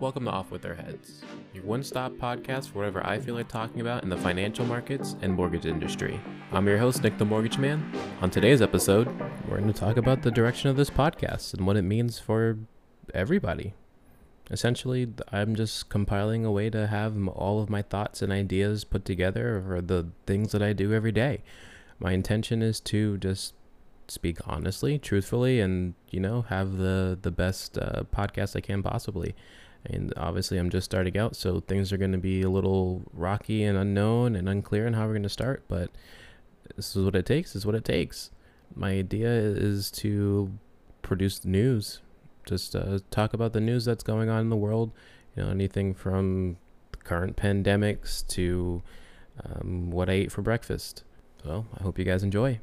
Welcome to Off With Their Heads, your one stop podcast for whatever I feel like talking about in the financial markets and mortgage industry. I'm your host, Nick the Mortgage Man. On today's episode, we're going to talk about the direction of this podcast and what it means for everybody. Essentially, I'm just compiling a way to have all of my thoughts and ideas put together for the things that I do every day. My intention is to just speak honestly, truthfully, and you know have the the best uh, podcast I can possibly. And obviously, I'm just starting out, so things are going to be a little rocky and unknown and unclear on how we're going to start. But this is what it takes. Is what it takes. My idea is to produce news, just uh, talk about the news that's going on in the world. You know, anything from current pandemics to um, what I ate for breakfast. So I hope you guys enjoy.